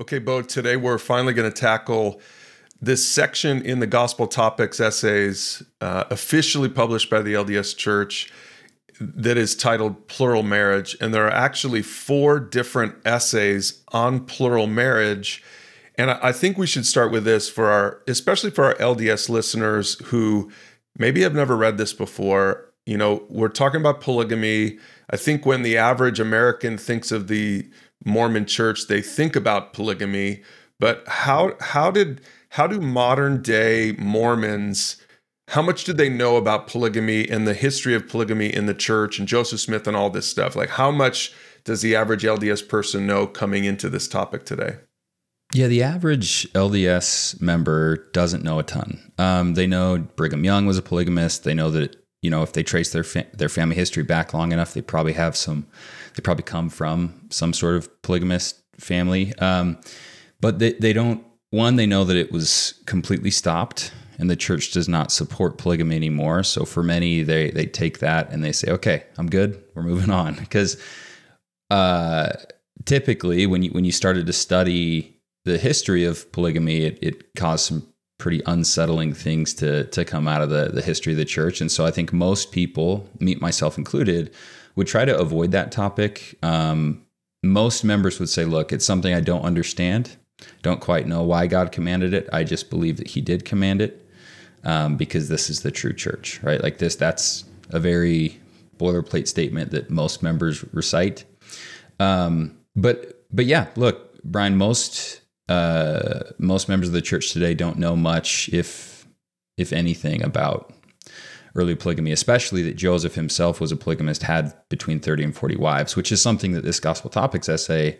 Okay, Bo, today we're finally going to tackle this section in the Gospel Topics essays uh, officially published by the LDS Church that is titled Plural Marriage. And there are actually four different essays on plural marriage. And I think we should start with this for our, especially for our LDS listeners who maybe have never read this before. You know, we're talking about polygamy. I think when the average American thinks of the Mormon church, they think about polygamy. But how how did how do modern day Mormons how much did they know about polygamy and the history of polygamy in the church and Joseph Smith and all this stuff? Like how much does the average LDS person know coming into this topic today? Yeah, the average LDS member doesn't know a ton. Um, they know Brigham Young was a polygamist. They know that you know if they trace their fa- their family history back long enough, they probably have some. They probably come from some sort of polygamist family. Um, but they they don't. One, they know that it was completely stopped, and the church does not support polygamy anymore. So for many, they they take that and they say, "Okay, I'm good. We're moving on." Because uh, typically, when you when you started to study the history of polygamy, it, it caused some pretty unsettling things to to come out of the the history of the church. And so I think most people, me myself included, would try to avoid that topic. Um, most members would say, "Look, it's something I don't understand. Don't quite know why God commanded it. I just believe that He did command it um, because this is the true church, right? Like this. That's a very boilerplate statement that most members recite. Um, but but yeah, look, Bryan. Most uh, most members of the church today don't know much, if if anything, about early polygamy, especially that Joseph himself was a polygamist, had between 30 and 40 wives, which is something that this Gospel Topics essay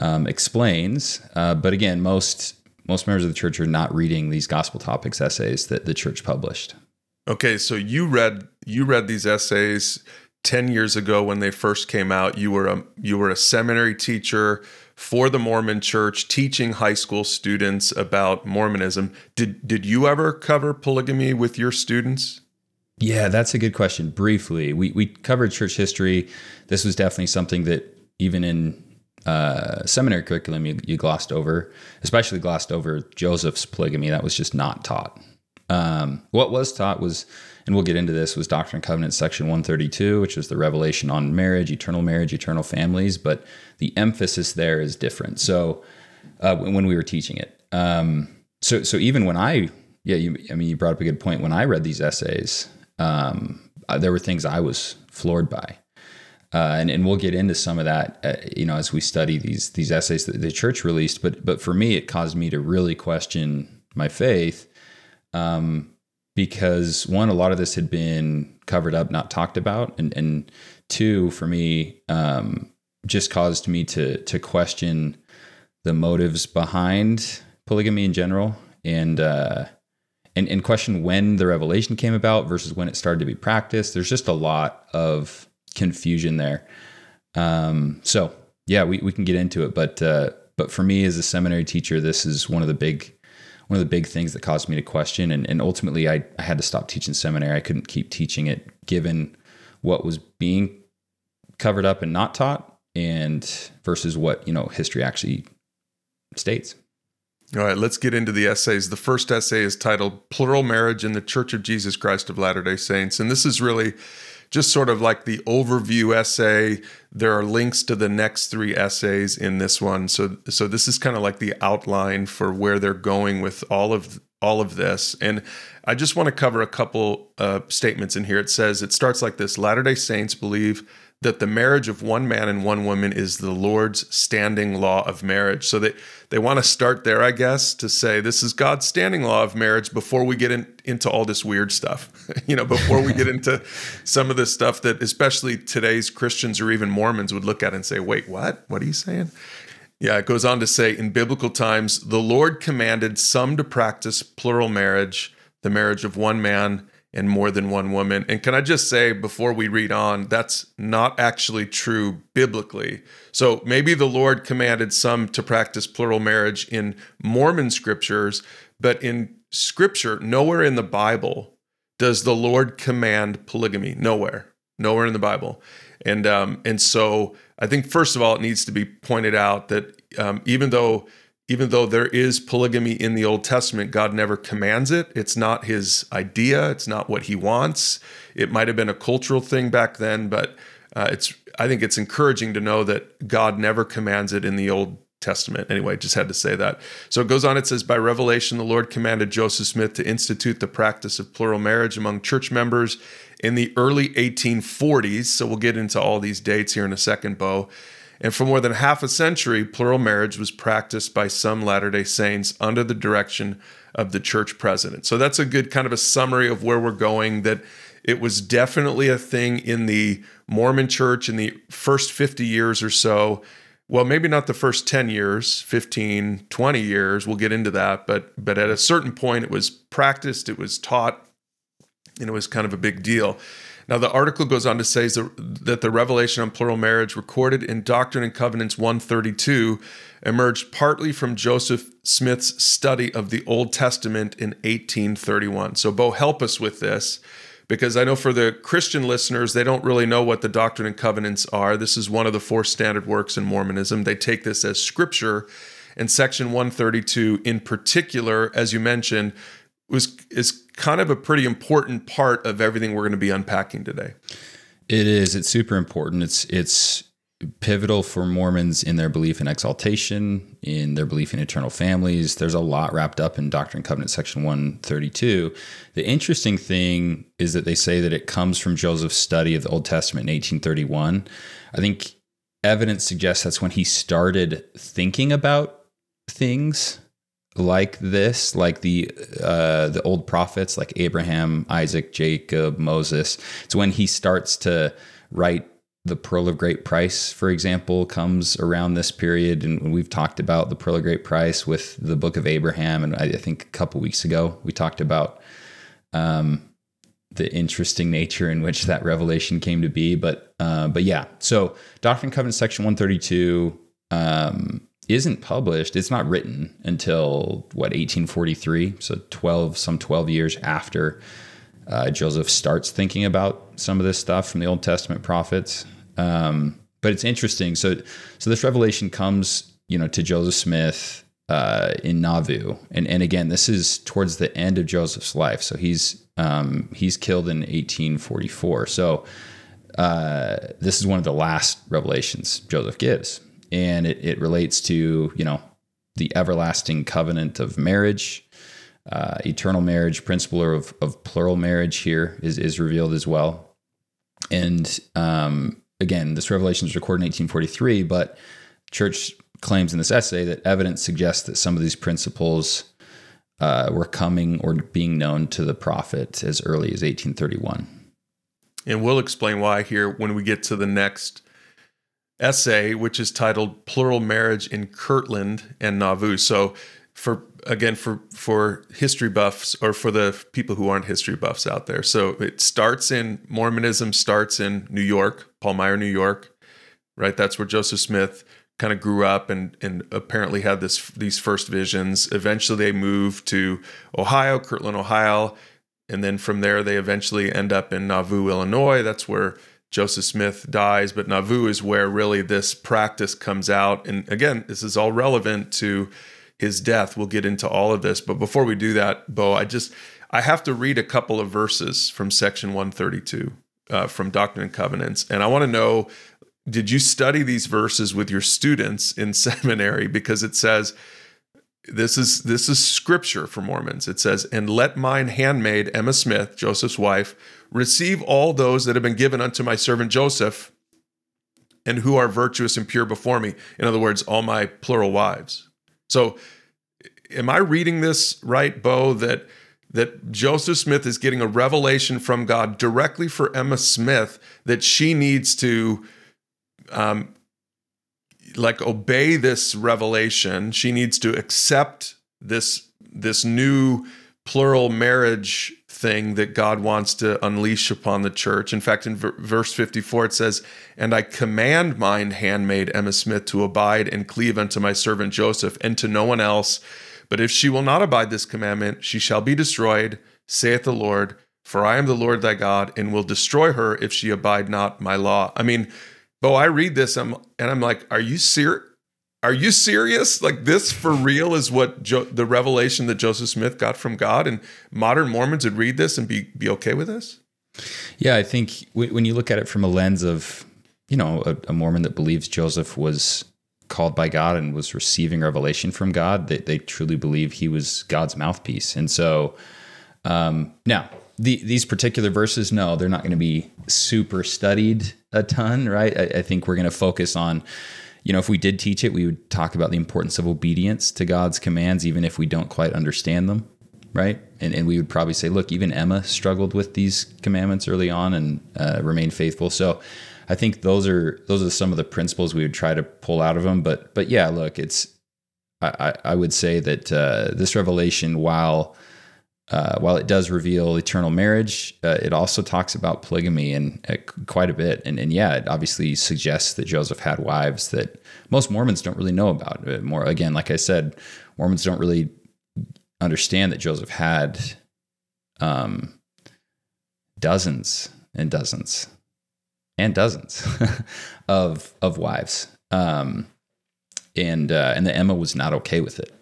um, explains. Uh, but again, most most members of the church are not reading these Gospel Topics essays that the church published. Okay, so you read you read these essays 10 years ago when they first came out. You were a you were a seminary teacher for the Mormon Church, teaching high school students about Mormonism. Did did you ever cover polygamy with your students? Yeah, that's a good question. Briefly, we we covered church history. This was definitely something that even in uh, seminary curriculum you, you, glossed over, especially glossed over Joseph's polygamy. That was just not taught. Um, what was taught was and we'll get into this, was Doctrine and Covenants section 132, which is the revelation on marriage, eternal marriage, eternal families, but the emphasis there is different. So uh, when we were teaching it, um, so so even when I, yeah, you, I mean, you brought up a good point. When I read these essays, um, uh, there were things I was floored by. Uh, and, and we'll get into some of that, uh, you know, as we study these these essays that the church released. But but for me, it caused me to really question my faith, um, because one, a lot of this had been covered up, not talked about, and and two, for me, um, just caused me to to question the motives behind polygamy in general, and uh, and and question when the revelation came about versus when it started to be practiced. There's just a lot of confusion there. Um, so yeah, we we can get into it, but uh, but for me as a seminary teacher, this is one of the big one of the big things that caused me to question. And, and ultimately, I, I had to stop teaching seminary. I couldn't keep teaching it given what was being covered up and not taught, and versus what you know history actually states. All right, let's get into the essays. The first essay is titled Plural Marriage in the Church of Jesus Christ of Latter day Saints. And this is really just sort of like the overview essay. There are links to the next three essays in this one. So so this is kind of like the outline for where they're going with all of all of this. And I just want to cover a couple uh, statements in here. It says it starts like this: Latter Day Saints believe that the marriage of one man and one woman is the Lord's standing law of marriage. So they, they want to start there, I guess, to say this is God's standing law of marriage before we get in, into all this weird stuff. you know, before we get into some of this stuff that especially today's Christians or even Mormons would look at and say, wait, what? What are you saying? Yeah, it goes on to say in biblical times, the Lord commanded some to practice plural marriage, the marriage of one man and more than one woman. And can I just say before we read on, that's not actually true biblically. So maybe the Lord commanded some to practice plural marriage in Mormon scriptures, but in scripture, nowhere in the Bible does the Lord command polygamy. Nowhere. Nowhere in the Bible. And um, and so I think first of all, it needs to be pointed out that um, even though even though there is polygamy in the Old Testament, God never commands it. It's not his idea. It's not what he wants. It might have been a cultural thing back then, but uh, it's. I think it's encouraging to know that God never commands it in the Old Testament. Anyway, just had to say that. So it goes on. It says, by revelation, the Lord commanded Joseph Smith to institute the practice of plural marriage among church members in the early 1840s. So we'll get into all these dates here in a second, Bo. And for more than half a century, plural marriage was practiced by some Latter day Saints under the direction of the church president. So that's a good kind of a summary of where we're going. That it was definitely a thing in the Mormon church in the first 50 years or so well maybe not the first 10 years 15 20 years we'll get into that but but at a certain point it was practiced it was taught and it was kind of a big deal now the article goes on to say that the revelation on plural marriage recorded in doctrine and covenants 132 emerged partly from joseph smith's study of the old testament in 1831 so bo help us with this because I know for the Christian listeners, they don't really know what the Doctrine and Covenants are. This is one of the four standard works in Mormonism. They take this as scripture. And section 132, in particular, as you mentioned, was is kind of a pretty important part of everything we're going to be unpacking today. It is. It's super important. It's it's pivotal for Mormons in their belief in exaltation, in their belief in eternal families. There's a lot wrapped up in Doctrine and Covenant section 132. The interesting thing is that they say that it comes from Joseph's study of the Old Testament in 1831. I think evidence suggests that's when he started thinking about things like this, like the uh, the old prophets, like Abraham, Isaac, Jacob, Moses. It's when he starts to write the Pearl of Great Price, for example, comes around this period, and we've talked about the Pearl of Great Price with the Book of Abraham, and I, think a couple weeks ago we talked about um, the interesting nature in which that revelation came to be. But uh, but yeah, so Doctrine and Covenants section one thirty two um, isn't published. It's not written until what eighteen forty three, so twelve some twelve years after. Uh, Joseph starts thinking about some of this stuff from the Old Testament prophets. Um, but it's interesting. So, so this revelation comes, you know, to Joseph Smith uh, in Nauvoo, and and again, this is towards the end of Joseph's life. So he's um, he's killed in 1844. So uh, this is one of the last revelations Joseph gives, and it, it relates to you know the everlasting covenant of marriage. Uh, eternal marriage principle of, of plural marriage here is, is revealed as well. And um, again, this revelation is recorded in 1843, but church claims in this essay that evidence suggests that some of these principles uh, were coming or being known to the prophet as early as 1831. And we'll explain why here when we get to the next essay, which is titled Plural Marriage in Kirtland and Nauvoo. So, for again for for history buffs or for the people who aren't history buffs out there. So it starts in Mormonism starts in New York, Palmyra, New York, right? That's where Joseph Smith kind of grew up and and apparently had this these first visions. Eventually they moved to Ohio, Kirtland, Ohio, and then from there they eventually end up in Nauvoo, Illinois. That's where Joseph Smith dies, but Nauvoo is where really this practice comes out. And again, this is all relevant to his death. We'll get into all of this, but before we do that, Bo, I just I have to read a couple of verses from section 132 uh, from Doctrine and Covenants, and I want to know: Did you study these verses with your students in seminary? Because it says this is this is scripture for Mormons. It says, "And let mine handmaid Emma Smith, Joseph's wife, receive all those that have been given unto my servant Joseph." And who are virtuous and pure before me. In other words, all my plural wives. So, am I reading this right, Bo? That that Joseph Smith is getting a revelation from God directly for Emma Smith that she needs to, um, like obey this revelation. She needs to accept this this new plural marriage thing that God wants to unleash upon the church. In fact, in verse 54, it says, And I command mine handmaid Emma Smith to abide and cleave unto my servant Joseph, and to no one else. But if she will not abide this commandment, she shall be destroyed, saith the Lord. For I am the Lord thy God, and will destroy her if she abide not my law. I mean, Bo, I read this I'm, and I'm like, are you serious? Are you serious? Like this for real is what jo- the revelation that Joseph Smith got from God, and modern Mormons would read this and be be okay with this? Yeah, I think when you look at it from a lens of, you know, a, a Mormon that believes Joseph was called by God and was receiving revelation from God, they, they truly believe he was God's mouthpiece. And so, um, now the, these particular verses, no, they're not going to be super studied a ton, right? I, I think we're going to focus on, you know, if we did teach it, we would talk about the importance of obedience to God's commands, even if we don't quite understand them, right? And, and we would probably say, look, even Emma struggled with these commandments early on and uh, remained faithful. So I think those are those are some of the principles we would try to pull out of them. But but yeah, look, it's I, I would say that uh, this revelation, while uh, while it does reveal eternal marriage, uh, it also talks about polygamy and uh, quite a bit. And, and yeah, it obviously suggests that Joseph had wives that most Mormons don't really know about. Uh, more again, like I said, Mormons don't really understand that Joseph had um, dozens and dozens and dozens of of wives. Um, and uh, and the Emma was not okay with it.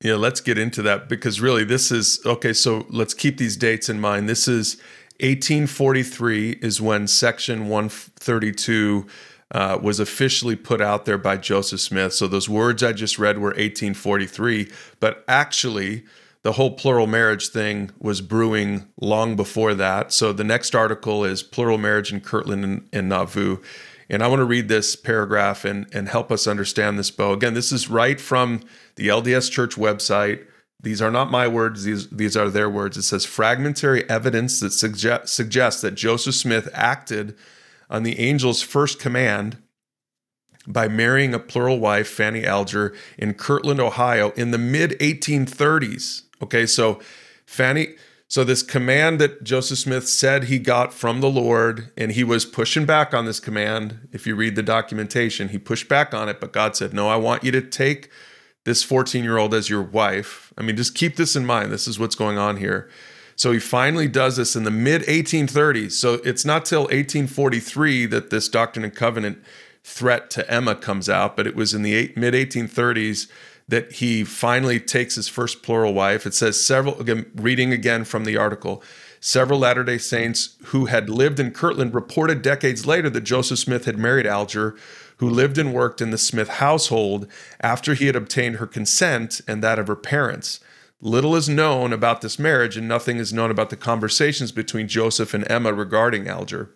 Yeah, let's get into that because really this is okay. So let's keep these dates in mind. This is 1843 is when Section 132 uh, was officially put out there by Joseph Smith. So those words I just read were 1843, but actually the whole plural marriage thing was brewing long before that. So the next article is plural marriage in Kirtland and, and Nauvoo. And I want to read this paragraph and, and help us understand this, Bo. Again, this is right from the LDS Church website. These are not my words, these, these are their words. It says fragmentary evidence that suggest, suggests that Joseph Smith acted on the angel's first command by marrying a plural wife, Fanny Alger, in Kirtland, Ohio in the mid 1830s. Okay, so Fanny, so, this command that Joseph Smith said he got from the Lord, and he was pushing back on this command. If you read the documentation, he pushed back on it, but God said, No, I want you to take this 14 year old as your wife. I mean, just keep this in mind. This is what's going on here. So, he finally does this in the mid 1830s. So, it's not till 1843 that this Doctrine and Covenant threat to Emma comes out, but it was in the mid 1830s that he finally takes his first plural wife. It says several, again, reading again from the article, several Latter day Saints who had lived in Kirtland reported decades later that Joseph Smith had married Alger, who lived and worked in the Smith household after he had obtained her consent and that of her parents. Little is known about this marriage, and nothing is known about the conversations between Joseph and Emma regarding Alger.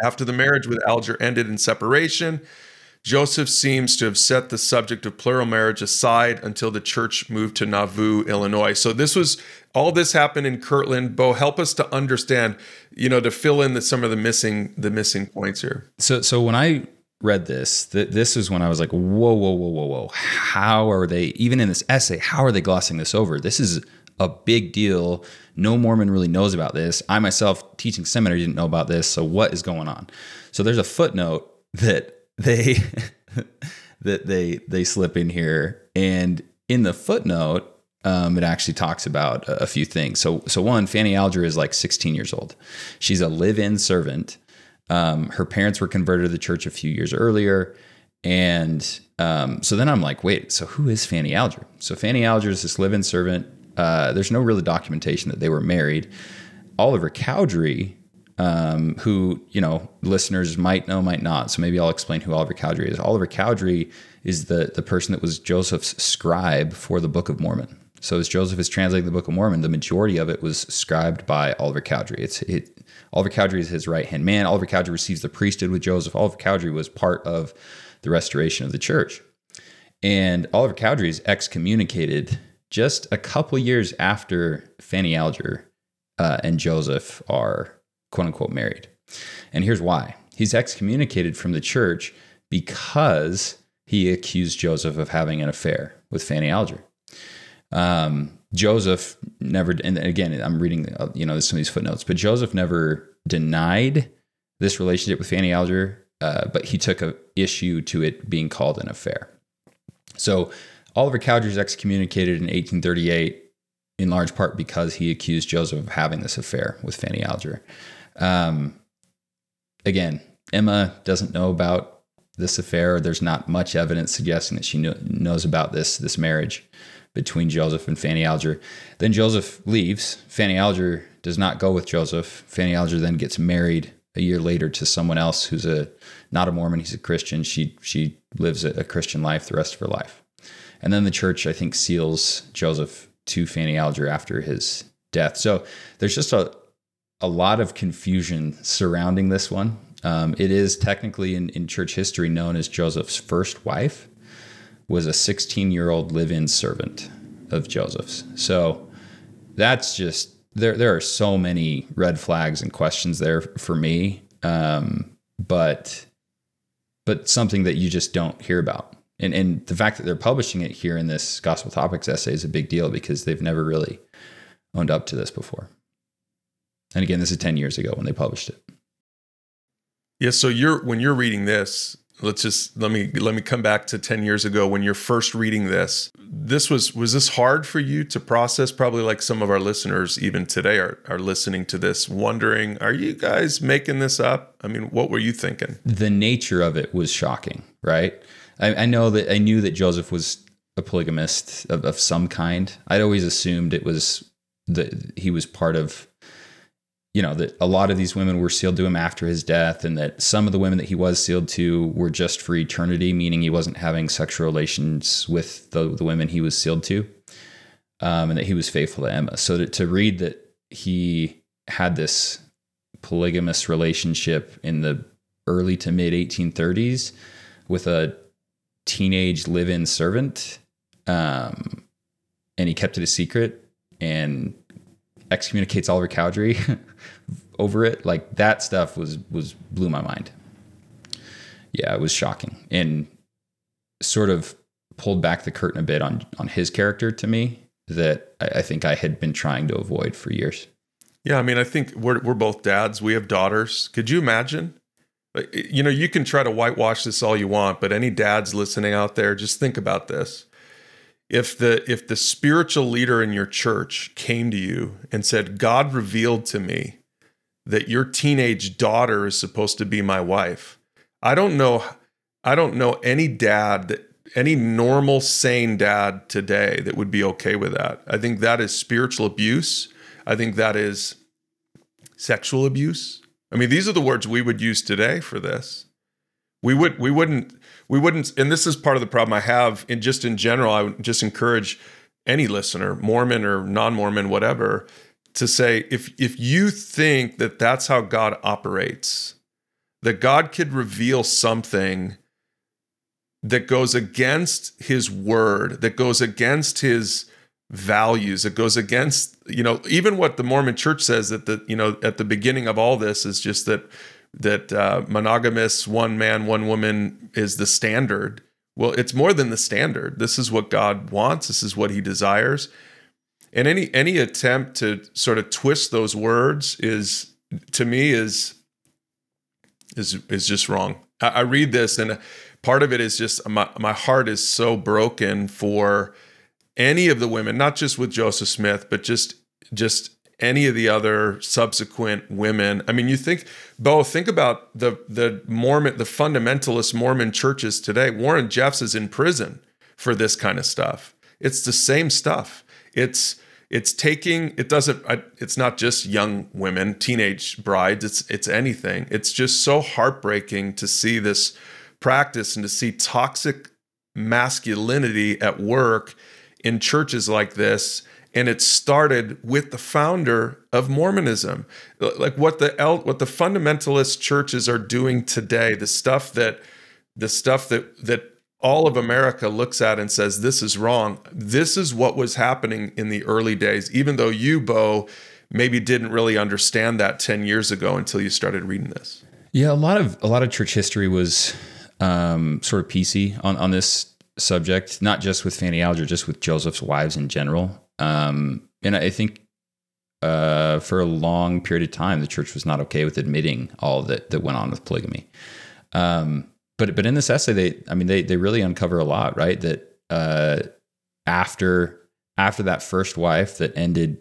After the marriage with Alger ended in separation, Joseph seems to have set the subject of plural marriage aside until the church moved to Nauvoo, Illinois. So this was all this happened in Kirtland. Bo, help us to understand, you know, to fill in the, some of the missing the missing points here. So so when I read this, th- this is when I was like, whoa, whoa, whoa, whoa, whoa. How are they even in this essay? How are they glossing this over? This is a big deal. No Mormon really knows about this. I myself, teaching seminary, didn't know about this. So what is going on? So there's a footnote that they that they they slip in here, and in the footnote, um, it actually talks about a, few things. So so one, Fanny Alger is like 16 years old. She's a live-in servant. Um, her parents were converted to the church a few years earlier. And um, so then I'm like, wait, so who is Fanny Alger? So Fanny Alger is this live-in servant. Uh, there's no really documentation that they were married. Oliver Cowdery um, who you know listeners might know, might not. So maybe I'll explain who Oliver Cowdery is. Oliver Cowdery is the the person that was Joseph's scribe for the Book of Mormon. So as Joseph is translating the Book of Mormon, the majority of it was scribed by Oliver Cowdery. It's it, Oliver Cowdery is his right hand man. Oliver Cowdery receives the priesthood with Joseph. Oliver Cowdery was part of the restoration of the church, and Oliver Cowdery is excommunicated just a couple years after Fanny Alger uh, and Joseph are quote unquote married. And here's why he's excommunicated from the church because he accused Joseph of having an affair with Fanny Alger. Um, Joseph never, and again, I'm reading, uh, you know, some of these footnotes, but Joseph never denied this relationship with Fanny Alger, uh, but he took a issue to it being called an affair. So Oliver Cowdery is excommunicated in 1838 in large part because he accused Joseph of having this affair with Fanny Alger. Um, again, Emma doesn't know about this affair. There's not much evidence suggesting that she kno- knows about this this marriage between Joseph and Fanny Alger. Then Joseph leaves. Fanny Alger does not go with Joseph. Fanny Alger then gets married a year later to someone else who's a not a Mormon. He's a Christian. She she lives a, a Christian life the rest of her life. And then the church, I think, seals Joseph to Fanny Alger after his death. So there's just a a lot of confusion surrounding this one. Um, it is technically in, in church history known as Joseph's first wife was a 16 year old live-in servant of Joseph's. So that's just there. There are so many red flags and questions there for me, um, but but something that you just don't hear about. And and the fact that they're publishing it here in this Gospel Topics essay is a big deal because they've never really owned up to this before. And again, this is 10 years ago when they published it. Yeah, so you're when you're reading this, let's just let me let me come back to 10 years ago when you're first reading this. This was was this hard for you to process probably like some of our listeners even today are are listening to this wondering, are you guys making this up? I mean, what were you thinking? The nature of it was shocking, right? I, I know that I knew that Joseph was a polygamist of, of some kind. I'd always assumed it was that he was part of you know that a lot of these women were sealed to him after his death and that some of the women that he was sealed to were just for eternity meaning he wasn't having sexual relations with the, the women he was sealed to um, and that he was faithful to emma. So to, to read that he had this polygamous relationship in the early to mid 1830s with a teenage live-in servant um, and he kept it a secret and excommunicates Oliver Cowdery over it. Like that stuff was was blew my mind. Yeah, it was shocking and sort of pulled back the curtain a bit on on his character to me that I, I think I had been trying to avoid for years. Yeah, I mean, I think we're we're both dads. We have daughters. Could you imagine? You know, you can try to whitewash this all you want, but any dads listening out there, just think about this if the if the spiritual leader in your church came to you and said god revealed to me that your teenage daughter is supposed to be my wife i don't know i don't know any dad that any normal sane dad today that would be okay with that. I think that is spiritual abuse. I think that is sexual abuse. I mean these are the words we would use today for this. We would we wouldn't we wouldn't and this is part of the problem i have in just in general i would just encourage any listener mormon or non-mormon whatever to say if if you think that that's how god operates that god could reveal something that goes against his word that goes against his values it goes against you know even what the mormon church says that the you know at the beginning of all this is just that that uh, monogamous one man one woman is the standard. Well it's more than the standard. This is what god wants. This is what he desires. And any any attempt to sort of twist those words is to me is is is just wrong. I, I read this and part of it is just my, my heart is so broken for any of the women not just with joseph smith but just just any of the other subsequent women. I mean, you think, Bo, think about the the Mormon, the fundamentalist Mormon churches today. Warren Jeffs is in prison for this kind of stuff. It's the same stuff. It's it's taking it doesn't it's not just young women teenage brides it's it's anything it's just so heartbreaking to see this practice and to see toxic masculinity at work in churches like this and it started with the founder of Mormonism. Like what the what the fundamentalist churches are doing today, the stuff that the stuff that that all of America looks at and says this is wrong. This is what was happening in the early days, even though you, Bo, maybe didn't really understand that 10 years ago until you started reading this. Yeah, a lot of a lot of church history was um, sort of PC on on this subject, not just with Fanny Alger, just with Joseph's wives in general. Um, and I think uh, for a long period of time, the church was not okay with admitting all that that went on with polygamy. Um, but but in this essay, they I mean they they really uncover a lot, right? That uh, after after that first wife that ended,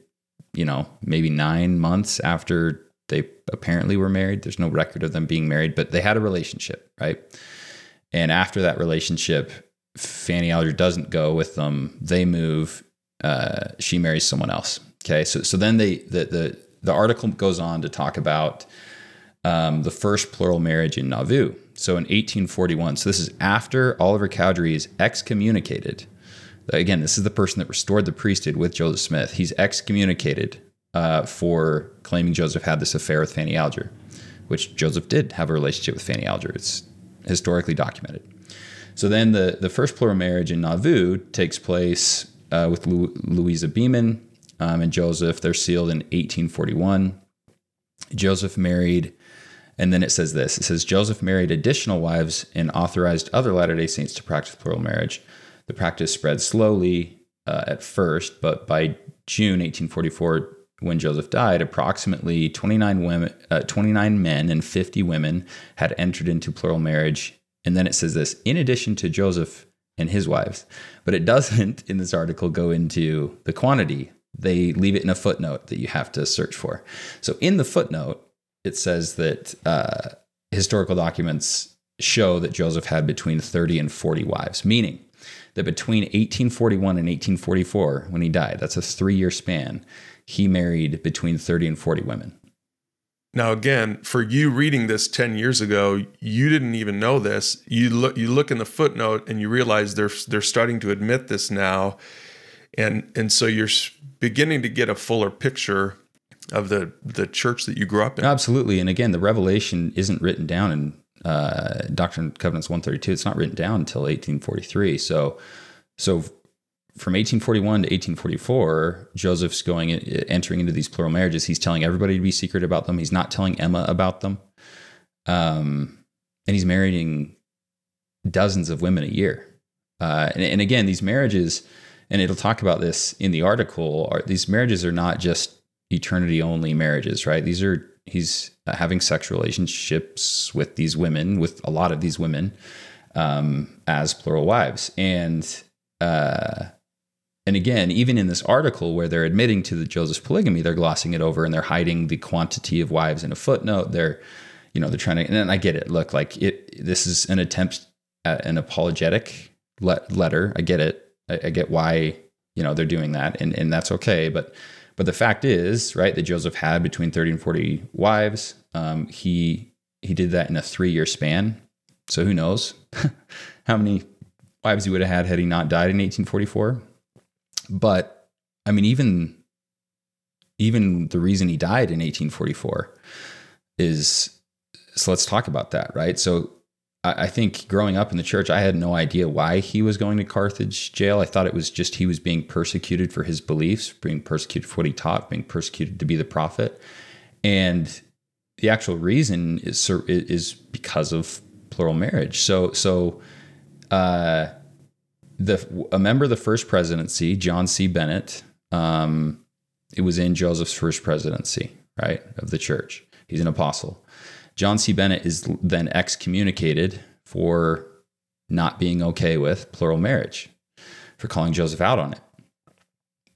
you know, maybe nine months after they apparently were married. There's no record of them being married, but they had a relationship, right? And after that relationship, Fanny Alger doesn't go with them. They move. Uh, she marries someone else. Okay, so so then they the the the article goes on to talk about um, the first plural marriage in Nauvoo. So in 1841, so this is after Oliver Cowdery is excommunicated. Again, this is the person that restored the priesthood with Joseph Smith. He's excommunicated uh, for claiming Joseph had this affair with Fanny Alger, which Joseph did have a relationship with Fanny Alger. It's historically documented. So then the, the first plural marriage in Nauvoo takes place uh, with Lu- Louisa Beaman um, and Joseph. They're sealed in 1841. Joseph married, and then it says this it says, Joseph married additional wives and authorized other Latter day Saints to practice plural marriage. The practice spread slowly uh, at first, but by June 1844, when Joseph died, approximately 29 women, uh, 29 men and 50 women had entered into plural marriage. And then it says this, in addition to Joseph and his wives. But it doesn't in this article go into the quantity. They leave it in a footnote that you have to search for. So in the footnote, it says that uh, historical documents show that Joseph had between 30 and 40 wives, meaning that between 1841 and 1844, when he died, that's a three year span, he married between 30 and 40 women. Now again, for you reading this 10 years ago, you didn't even know this. You look you look in the footnote and you realize they're they're starting to admit this now. And and so you're beginning to get a fuller picture of the the church that you grew up in. Absolutely. And again, the revelation isn't written down in uh, Doctrine and Covenants 132. It's not written down until 1843. So so from 1841 to 1844, Joseph's going entering into these plural marriages. He's telling everybody to be secret about them. He's not telling Emma about them. Um, and he's marrying dozens of women a year. Uh, and, and, again, these marriages, and it'll talk about this in the article. Are, these marriages are not just eternity only marriages, right? These are he's having sexual relationships with these women, with a lot of these women, um, as plural wives, and uh, and again, even in this article where they're admitting to the Joseph's polygamy, they're glossing it over and they're hiding the quantity of wives in a footnote. They're, you know, they're trying to, and I get it. Look, like it, this is an attempt at an apologetic le- letter. I get it. I, I get why, you know, they're doing that and, and that's okay. But, but the fact is, right, that Joseph had between 30 and 40 wives. Um, he, he did that in a three year span. So who knows how many wives he would have had had he not died in 1844. But I mean, even even the reason he died in 1844 is so. Let's talk about that, right? So I, I think growing up in the church, I had no idea why he was going to Carthage jail. I thought it was just he was being persecuted for his beliefs, being persecuted for what he taught, being persecuted to be the prophet, and the actual reason is is because of plural marriage. So so. Uh, the a member of the first presidency, John C. Bennett, um, it was in Joseph's first presidency, right, of the church. He's an apostle. John C. Bennett is then excommunicated for not being okay with plural marriage, for calling Joseph out on it.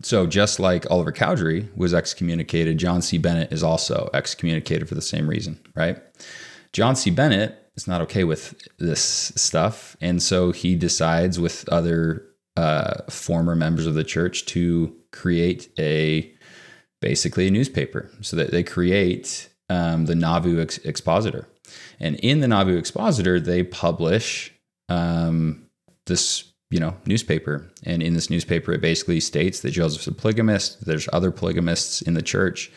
So just like Oliver Cowdery was excommunicated, John C. Bennett is also excommunicated for the same reason, right? John C. Bennett is not okay with this stuff. And so he decides with other uh, former members of the church to create a basically a newspaper so that they create um, the Nauvoo Ex- Expositor. And in the Nauvoo Expositor, they publish um, this you know newspaper and in this newspaper it basically states that joseph's a polygamist there's other polygamists in the church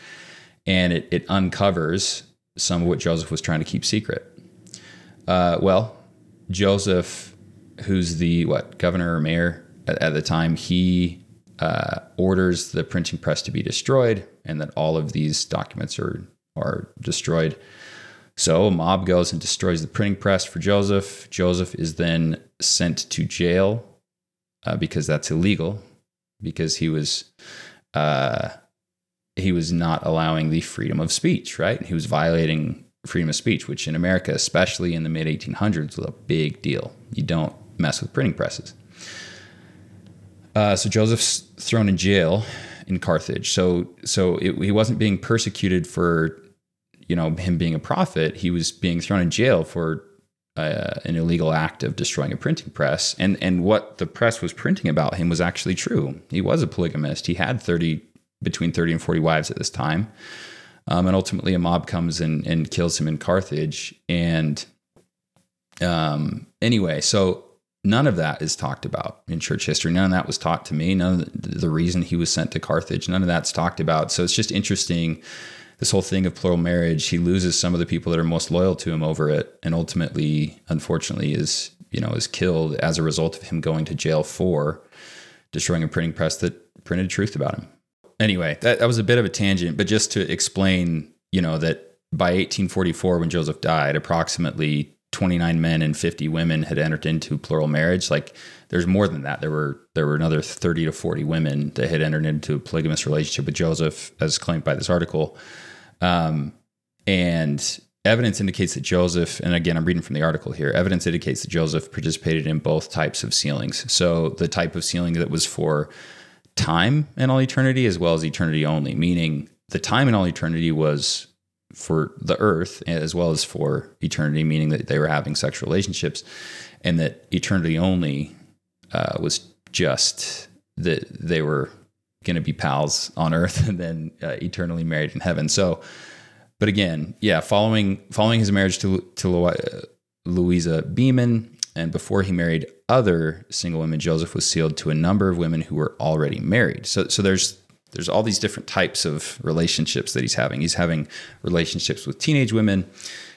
and it, it uncovers some of what joseph was trying to keep secret uh, well, Joseph, who's the what governor or mayor at, at the time, he uh, orders the printing press to be destroyed, and that all of these documents are are destroyed. So a mob goes and destroys the printing press for Joseph. Joseph is then sent to jail uh, because that's illegal, because he was uh, he was not allowing the freedom of speech. Right, he was violating freedom of speech, which in America, especially in the mid 1800s, was a big deal. You don't mess with printing presses. Uh, so Joseph's thrown in jail in Carthage. So so it, he wasn't being persecuted for you know him being a prophet, he was being thrown in jail for uh, an illegal act of destroying a printing press. And and what the press was printing about him was actually true. He was a polygamist. He had thirty between thirty and forty wives at this time. Um, and ultimately, a mob comes and, and kills him in Carthage. And um, anyway, so none of that is talked about in church history. None of that was taught to me. None of the, the reason he was sent to Carthage, none of that's talked about. So it's just interesting. This whole thing of plural marriage, he loses some of the people that are most loyal to him over it, and ultimately, unfortunately, is you know is killed as a result of him going to jail for destroying a printing press that printed truth about him. Anyway, that, that was a bit of a tangent, but just to explain, you know, that by 1844, when Joseph died, approximately 29 men and 50 women had entered into plural marriage. Like there's more than that. There were there were another 30 to 40 women that had entered into a polygamous relationship with joseph as claimed by this article. Um, and evidence indicates that joseph and again i'm reading from the article here evidence indicates that joseph participated in both types of sealings. So the type of sealing that was for time and all eternity as well as eternity only meaning the time and all eternity was for the earth as well as for eternity, meaning that they were having sexual relationships, and that eternity only uh, was just that they were going to be pals on earth and then uh, eternally married in heaven. So, but again, yeah, following following his marriage to to uh, Louisa Beaman, and before he married other single women, Joseph was sealed to a number of women who were already married. So, so there's there's all these different types of relationships that he's having. He's having relationships with teenage women.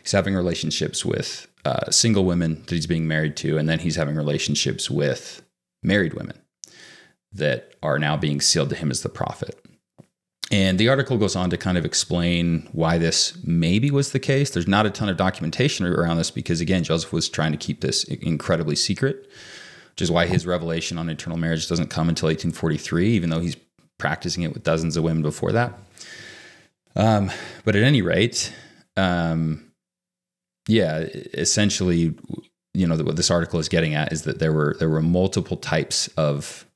He's having relationships with uh, single women that he's being married to, and then he's having relationships with married women that are now being sealed to him as the prophet. And the article goes on to kind of explain why this maybe was the case. There's not a ton of documentation around this because, again, Joseph was trying to keep this incredibly secret, which is why his revelation on eternal marriage doesn't come until 1843, even though he's practicing it with dozens of women before that. Um, but at any rate, um, yeah, essentially, you know, what this article is getting at is that there were there were multiple types of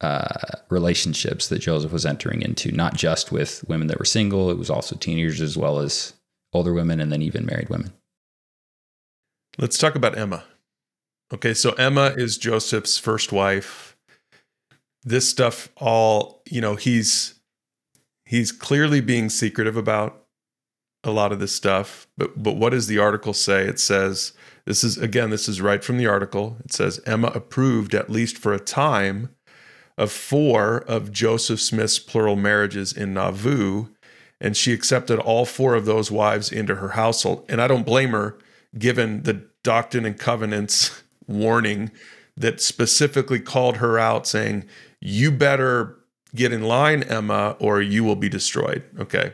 uh, relationships that Joseph was entering into, not just with women that were single. It was also teenagers as well as older women, and then even married women. Let's talk about Emma. Okay, so Emma is Joseph's first wife this stuff all, you know, he's he's clearly being secretive about a lot of this stuff. But but what does the article say? It says this is again, this is right from the article. It says Emma approved at least for a time of four of Joseph Smith's plural marriages in Nauvoo, and she accepted all four of those wives into her household. And I don't blame her, given the Doctrine and Covenants warning that specifically called her out, saying, you better get in line, Emma, or you will be destroyed. Okay.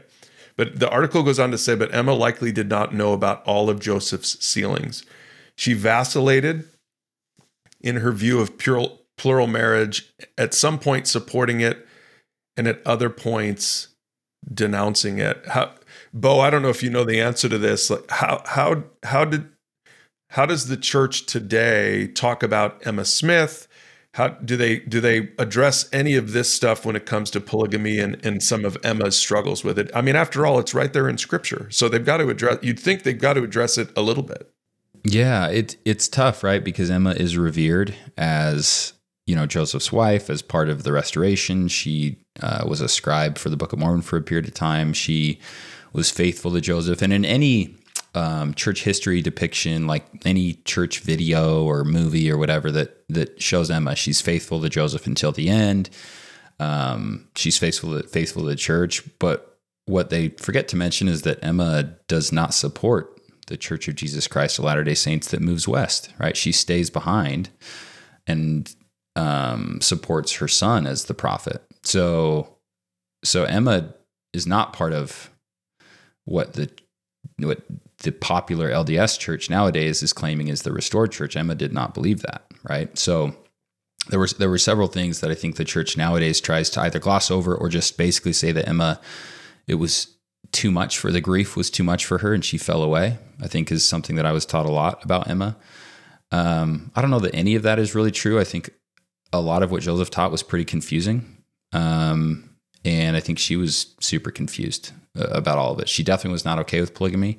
But the article goes on to say, but Emma likely did not know about all of Joseph's sealings. She vacillated in her view of plural, plural marriage, at some point supporting it, and at other points denouncing it. How, Bo, I don't know if you know the answer to this. Like how how how did how does the church today talk about Emma Smith? how do they do they address any of this stuff when it comes to polygamy and, and some of Emma's struggles with it? I mean, after all, it's right there in scripture. So they've got to address you'd think they've got to address it a little bit. Yeah, it it's tough, right? Because Emma is revered as, you know, Joseph's wife as part of the restoration. She uh, was a scribe for the Book of Mormon for a period of time. She was faithful to Joseph. And in any um, church history depiction, like any church video or movie or whatever that that shows Emma. She's faithful to Joseph until the end. Um, she's faithful to, faithful to the church. But what they forget to mention is that Emma does not support the Church of Jesus Christ of Latter Day Saints that moves west. Right? She stays behind and um, supports her son as the prophet. So, so Emma is not part of what the what the popular LDS church nowadays is claiming is the restored church. Emma did not believe that, right? So there were there were several things that I think the church nowadays tries to either gloss over or just basically say that Emma it was too much for the grief was too much for her and she fell away. I think is something that I was taught a lot about Emma. Um, I don't know that any of that is really true. I think a lot of what Joseph taught was pretty confusing. Um, and I think she was super confused uh, about all of it. She definitely was not okay with polygamy.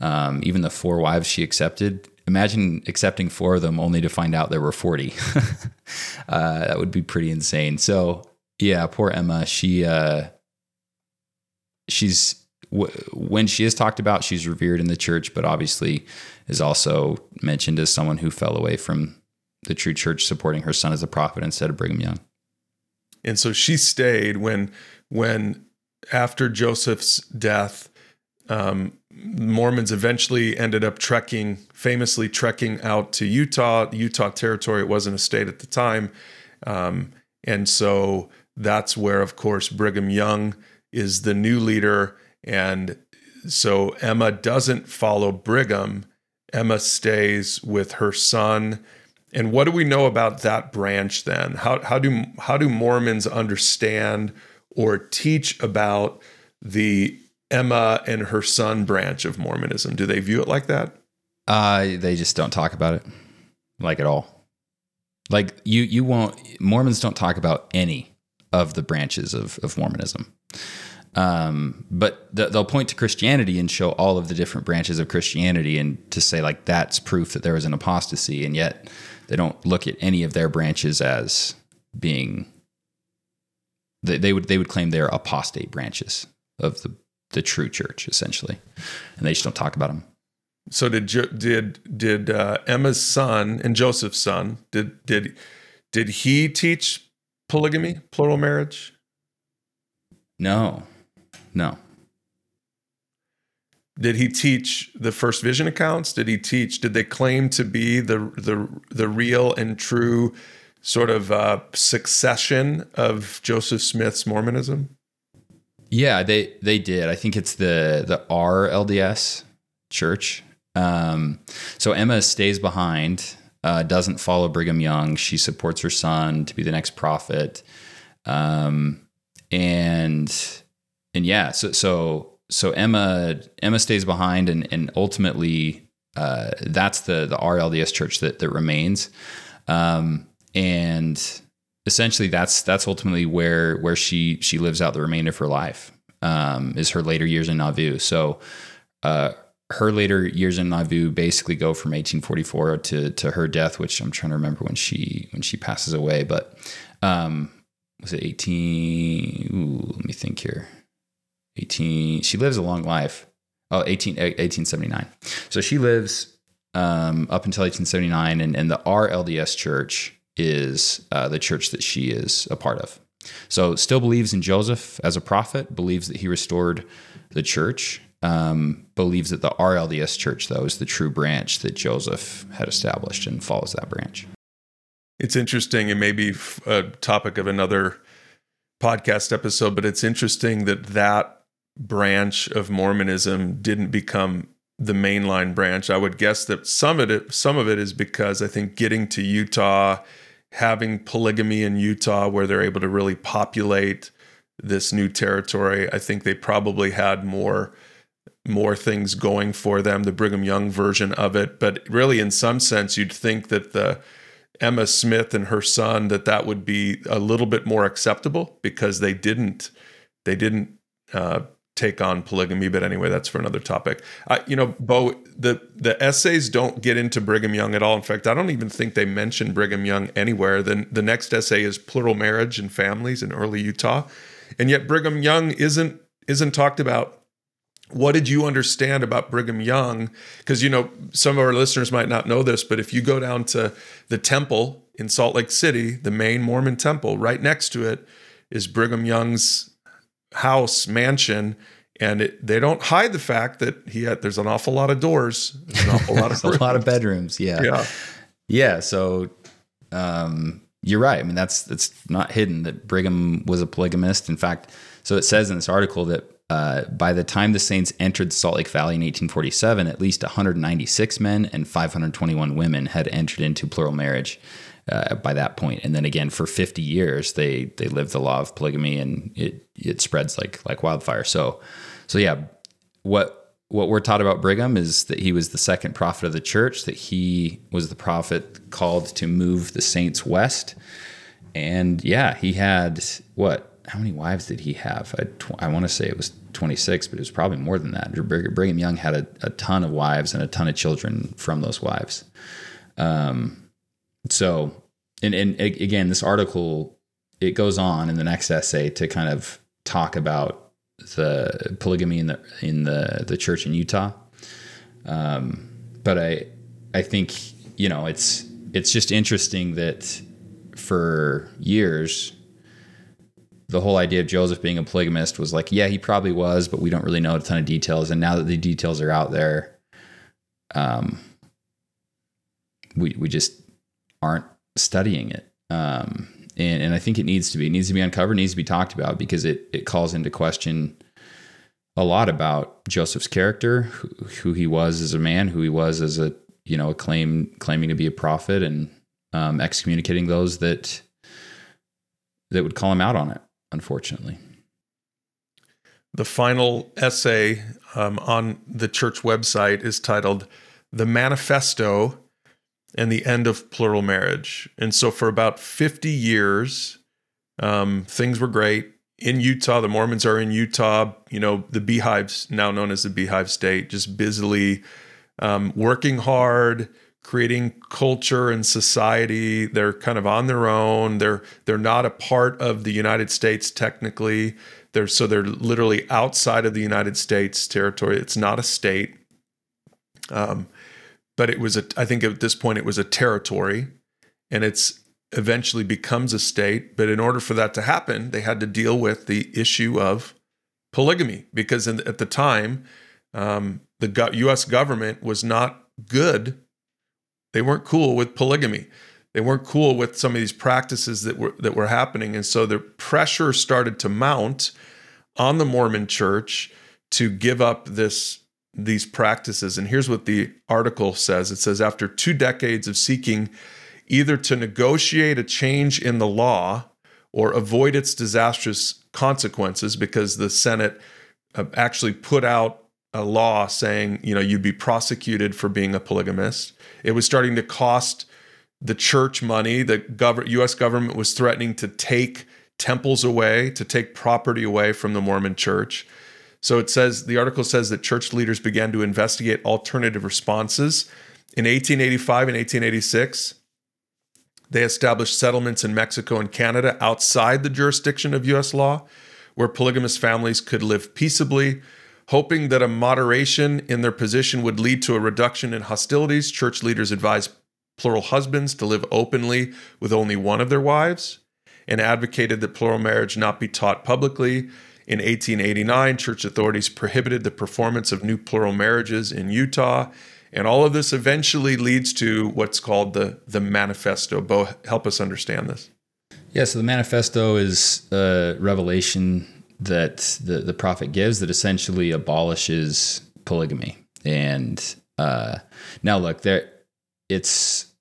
Um, even the four wives she accepted. Imagine accepting four of them only to find out there were 40. uh, that would be pretty insane. So, yeah, poor Emma. She, uh, she's, when she is talked about, she's revered in the church, but obviously is also mentioned as someone who fell away from the true church supporting her son as a prophet instead of Brigham Young. And so she stayed when when after Joseph's death, um, Mormons eventually ended up trekking, famously trekking out to Utah, Utah territory. It wasn't a state at the time. Um, and so that's where, of course, Brigham Young is the new leader. And so Emma doesn't follow Brigham. Emma stays with her son. And what do we know about that branch then? How, how do how do Mormons understand or teach about the Emma and her son branch of Mormonism? Do they view it like that? Uh, they just don't talk about it like at all. Like you, you won't. Mormons don't talk about any of the branches of, of Mormonism. Um, but th- they'll point to Christianity and show all of the different branches of Christianity and to say like that's proof that there was an apostasy, and yet they don't look at any of their branches as being. They, they would they would claim they're apostate branches of the the true church essentially, and they just don't talk about them. So did did did uh, Emma's son and Joseph's son did did did he teach polygamy, plural marriage? No, no. Did he teach the first vision accounts? Did he teach? Did they claim to be the the the real and true sort of uh, succession of Joseph Smith's Mormonism? Yeah, they they did. I think it's the the RLDS church. Um, so Emma stays behind, uh, doesn't follow Brigham Young. She supports her son to be the next prophet, um, and and yeah, so so so Emma Emma stays behind, and and ultimately uh, that's the the RLDS church that that remains, um, and essentially that's that's ultimately where where she she lives out the remainder of her life um, is her later years in Nauvoo. So uh, her later years in Nauvoo basically go from 1844 to to her death, which I'm trying to remember when she when she passes away, but um, was it 18? Ooh, let me think here. 18. She lives a long life. Oh, 18, 1879. So she lives um, up until 1879, and, and the RLDS church is uh, the church that she is a part of. So still believes in Joseph as a prophet, believes that he restored the church, um, believes that the RLDS church, though, is the true branch that Joseph had established and follows that branch. It's interesting. It may be a topic of another podcast episode, but it's interesting that that branch of Mormonism didn't become the mainline branch. I would guess that some of it some of it is because I think getting to Utah, having polygamy in Utah where they're able to really populate this new territory, I think they probably had more more things going for them, the Brigham Young version of it, but really in some sense you'd think that the Emma Smith and her son that that would be a little bit more acceptable because they didn't they didn't uh, take on polygamy. But anyway, that's for another topic. Uh, you know, Bo, the the essays don't get into Brigham Young at all. In fact, I don't even think they mention Brigham Young anywhere. Then the next essay is plural marriage and families in early Utah, and yet Brigham Young isn't isn't talked about. What did you understand about Brigham Young? Because you know some of our listeners might not know this, but if you go down to the temple in Salt Lake City, the main Mormon temple, right next to it is Brigham Young's house mansion and it, they don't hide the fact that he had there's an awful lot of doors. An awful lot of a lot of bedrooms yeah. Yeah. Yeah so um, you're right. I mean that's that's not hidden that brigham was a polygamist. In fact so it says in this article that uh, by the time the Saints entered the Salt Lake Valley in 1847, at least 196 men and 521 women had entered into plural marriage uh, by that point. And then again, for 50 years, they they lived the law of polygamy, and it it spreads like like wildfire. So, so yeah, what what we're taught about Brigham is that he was the second prophet of the church, that he was the prophet called to move the saints west. And yeah, he had what how many wives did he have? I, tw- I want to say it was 26, but it was probably more than that. Brigham Young had a, a ton of wives and a ton of children from those wives. Um, so, and, and again, this article, it goes on in the next essay to kind of talk about the polygamy in the, in the, the church in Utah. Um, but I, I think, you know, it's, it's just interesting that for years, the whole idea of Joseph being a polygamist was like, yeah, he probably was, but we don't really know a ton of details. And now that the details are out there, um, we we just aren't studying it. Um, and and I think it needs to be it needs to be uncovered, needs to be talked about because it it calls into question a lot about Joseph's character, who, who he was as a man, who he was as a you know a claim claiming to be a prophet, and um, excommunicating those that that would call him out on it unfortunately. The final essay um, on the church website is titled The Manifesto and the End of Plural Marriage. And so, for about 50 years, um, things were great. In Utah, the Mormons are in Utah, you know, the beehives, now known as the beehive state, just busily um, working hard, creating culture and society. They're kind of on their own. They're they're not a part of the United States technically. They're so they're literally outside of the United States territory. It's not a state. Um, but it was a I think at this point it was a territory and it's eventually becomes a state, but in order for that to happen, they had to deal with the issue of polygamy because in, at the time um, the U.S. government was not good they weren't cool with polygamy. They weren't cool with some of these practices that were that were happening, and so the pressure started to mount on the Mormon Church to give up this these practices. And here's what the article says: It says after two decades of seeking either to negotiate a change in the law or avoid its disastrous consequences, because the Senate uh, actually put out a law saying, you know, you'd be prosecuted for being a polygamist. It was starting to cost the church money. The gov- U.S. government was threatening to take temples away, to take property away from the Mormon church. So it says, the article says that church leaders began to investigate alternative responses. In 1885 and 1886, they established settlements in Mexico and Canada outside the jurisdiction of U.S. law, where polygamous families could live peaceably Hoping that a moderation in their position would lead to a reduction in hostilities, church leaders advised plural husbands to live openly with only one of their wives and advocated that plural marriage not be taught publicly. In 1889, church authorities prohibited the performance of new plural marriages in Utah. And all of this eventually leads to what's called the, the manifesto. Bo, help us understand this. Yeah, so the manifesto is a revelation that the, the prophet gives that essentially abolishes polygamy. And uh, now, look, there it's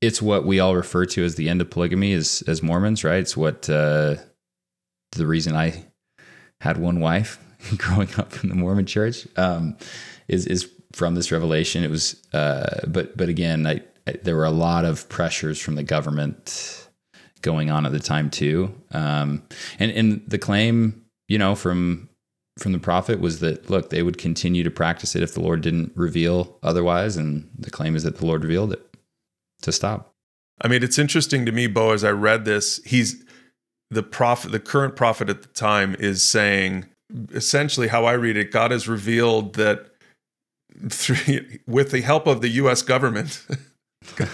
it's what we all refer to as the end of polygamy as as Mormons, right? It's what uh, the reason I had one wife growing up in the Mormon Church um, is is from this revelation. It was, uh, but but again, I, I, there were a lot of pressures from the government going on at the time too. Um, and and the claim, you know, from from the prophet was that look, they would continue to practice it if the Lord didn't reveal otherwise, and the claim is that the Lord revealed it to stop. I mean, it's interesting to me, Bo, as I read this, he's the prophet, the current prophet at the time is saying essentially how I read it, God has revealed that through, with the help of the US government, God,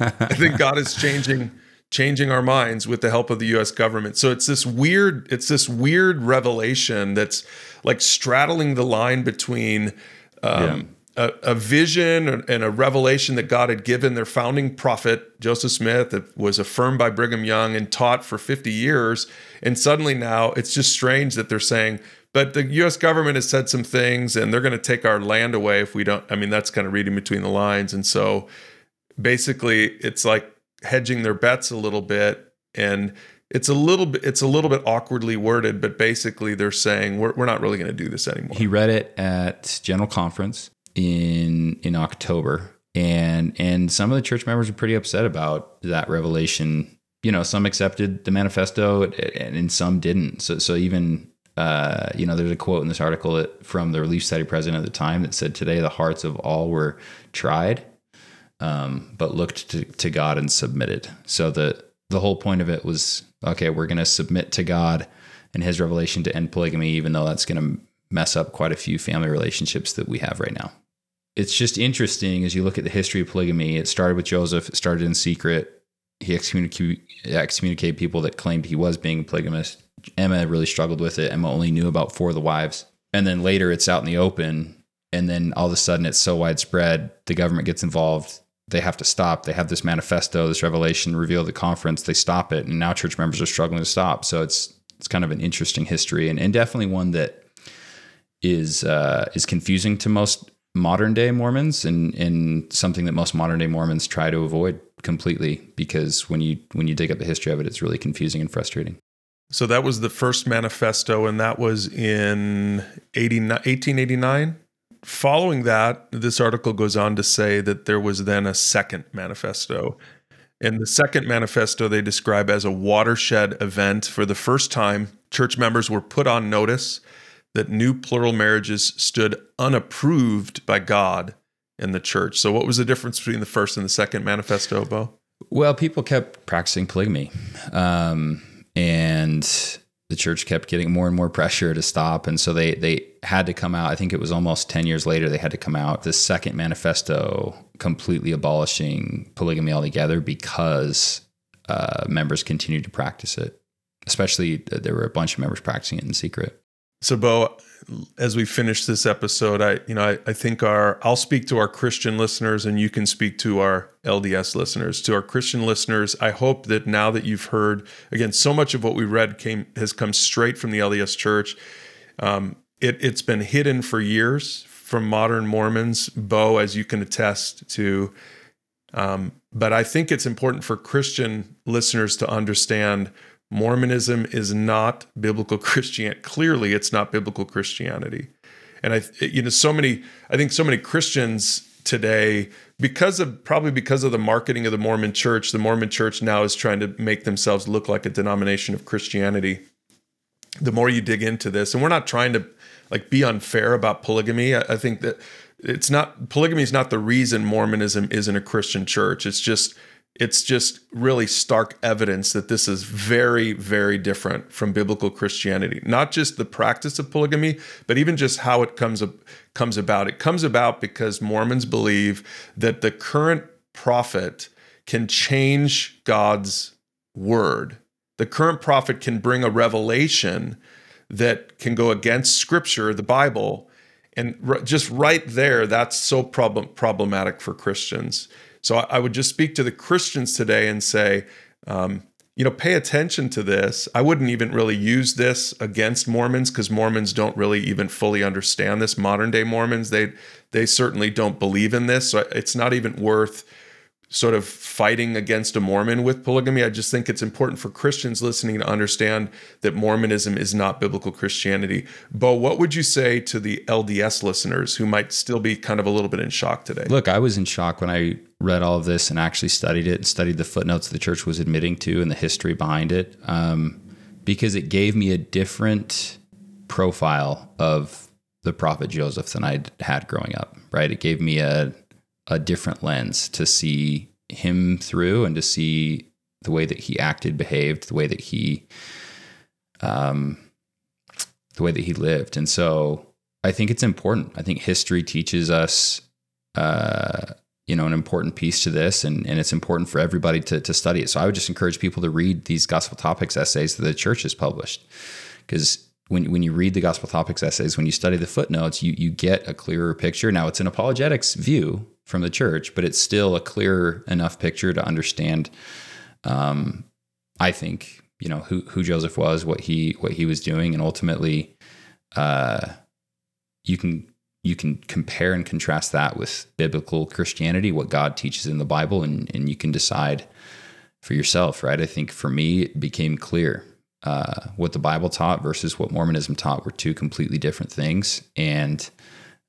I think God is changing changing our minds with the help of the US government. So it's this weird it's this weird revelation that's like straddling the line between um. A, a, vision and a revelation that God had given their founding prophet Joseph Smith that was affirmed by Brigham Young and taught for 50 years. And suddenly now it's just strange that they're saying but the US government has said some things and they're going to take our land away if we don't I mean that's kind of reading between the lines. And so basically it's like hedging their bets a little bit and it's a little bit it's a little bit awkwardly worded but basically they're saying we're, we're not really going to do this anymore. He read it at general conference in in october and and some of the church members were pretty upset about that revelation you know, some accepted the manifesto and, and some didn't. So, so even, uh, you know, there's a quote in this article that, from the Relief Society president at the time that said, Today the hearts of all were tried, um, but looked to, to God and submitted. So the, the whole point of it was okay, we're going to submit to God and his revelation to end polygamy, even though that's going to mess up quite a few family relationships that we have right now. It's just interesting as you look at the history of polygamy. It started with Joseph, it started in secret. He excommunicated people that claimed he was being polygamist. Emma really struggled with it. Emma only knew about four of the wives. And then later it's out in the open. And then all of a sudden it's so widespread, the government gets involved. They have to stop. They have this manifesto, this revelation reveal the conference. They stop it. And now church members are struggling to stop. So it's it's kind of an interesting history and, and definitely one that is uh, is confusing to most modern day Mormons and and something that most modern day Mormons try to avoid completely because when you when you dig up the history of it, it's really confusing and frustrating. So that was the first manifesto, and that was in 1889. Following that, this article goes on to say that there was then a second manifesto. And the second manifesto they describe as a watershed event. For the first time, church members were put on notice that new plural marriages stood unapproved by God in the church. So, what was the difference between the first and the second manifesto, Bo? Well, people kept practicing polygamy, um, and the church kept getting more and more pressure to stop, and so they they had to come out. I think it was almost ten years later they had to come out the second manifesto, completely abolishing polygamy altogether because uh, members continued to practice it. Especially, uh, there were a bunch of members practicing it in secret. So, Bo, as we finish this episode, I, you know, I, I think our, I'll speak to our Christian listeners, and you can speak to our LDS listeners. To our Christian listeners, I hope that now that you've heard, again, so much of what we read came has come straight from the LDS Church. Um, it, it's been hidden for years from modern Mormons, Bo, as you can attest to. Um, but I think it's important for Christian listeners to understand Mormonism is not biblical Christianity. Clearly, it's not biblical Christianity. And I, you know, so many, I think so many Christians today, because of probably because of the marketing of the Mormon church, the Mormon church now is trying to make themselves look like a denomination of Christianity. The more you dig into this, and we're not trying to like be unfair about polygamy. I, I think that it's not polygamy is not the reason Mormonism isn't a Christian church. It's just it's just really stark evidence that this is very, very different from biblical Christianity. Not just the practice of polygamy, but even just how it comes comes about. It comes about because Mormons believe that the current prophet can change God's word. The current prophet can bring a revelation that can go against Scripture, the Bible, and just right there, that's so problem, problematic for Christians. So I, would just speak to the Christians today and say, um, you know, pay attention to this. I wouldn't even really use this against Mormons because Mormons don't really even fully understand this. Modern day Mormons, they they certainly don't believe in this. So it's not even worth sort of fighting against a Mormon with polygamy. I just think it's important for Christians listening to understand that Mormonism is not biblical Christianity. Bo, what would you say to the LDS listeners who might still be kind of a little bit in shock today? Look, I was in shock when I read all of this and actually studied it and studied the footnotes the church was admitting to and the history behind it um, because it gave me a different profile of the prophet Joseph than I'd had growing up, right? It gave me a a different lens to see him through and to see the way that he acted, behaved, the way that he, um, the way that he lived. And so I think it's important. I think history teaches us, uh, you know, an important piece to this, and, and it's important for everybody to, to study it. So I would just encourage people to read these gospel topics essays that the church has published, because when when you read the gospel topics essays, when you study the footnotes, you you get a clearer picture. Now it's an apologetics view, from the church, but it's still a clear enough picture to understand. Um, I think you know who who Joseph was, what he what he was doing, and ultimately, uh, you can you can compare and contrast that with biblical Christianity, what God teaches in the Bible, and and you can decide for yourself, right? I think for me, it became clear uh, what the Bible taught versus what Mormonism taught were two completely different things, and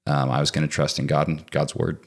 um, I was going to trust in God and God's word.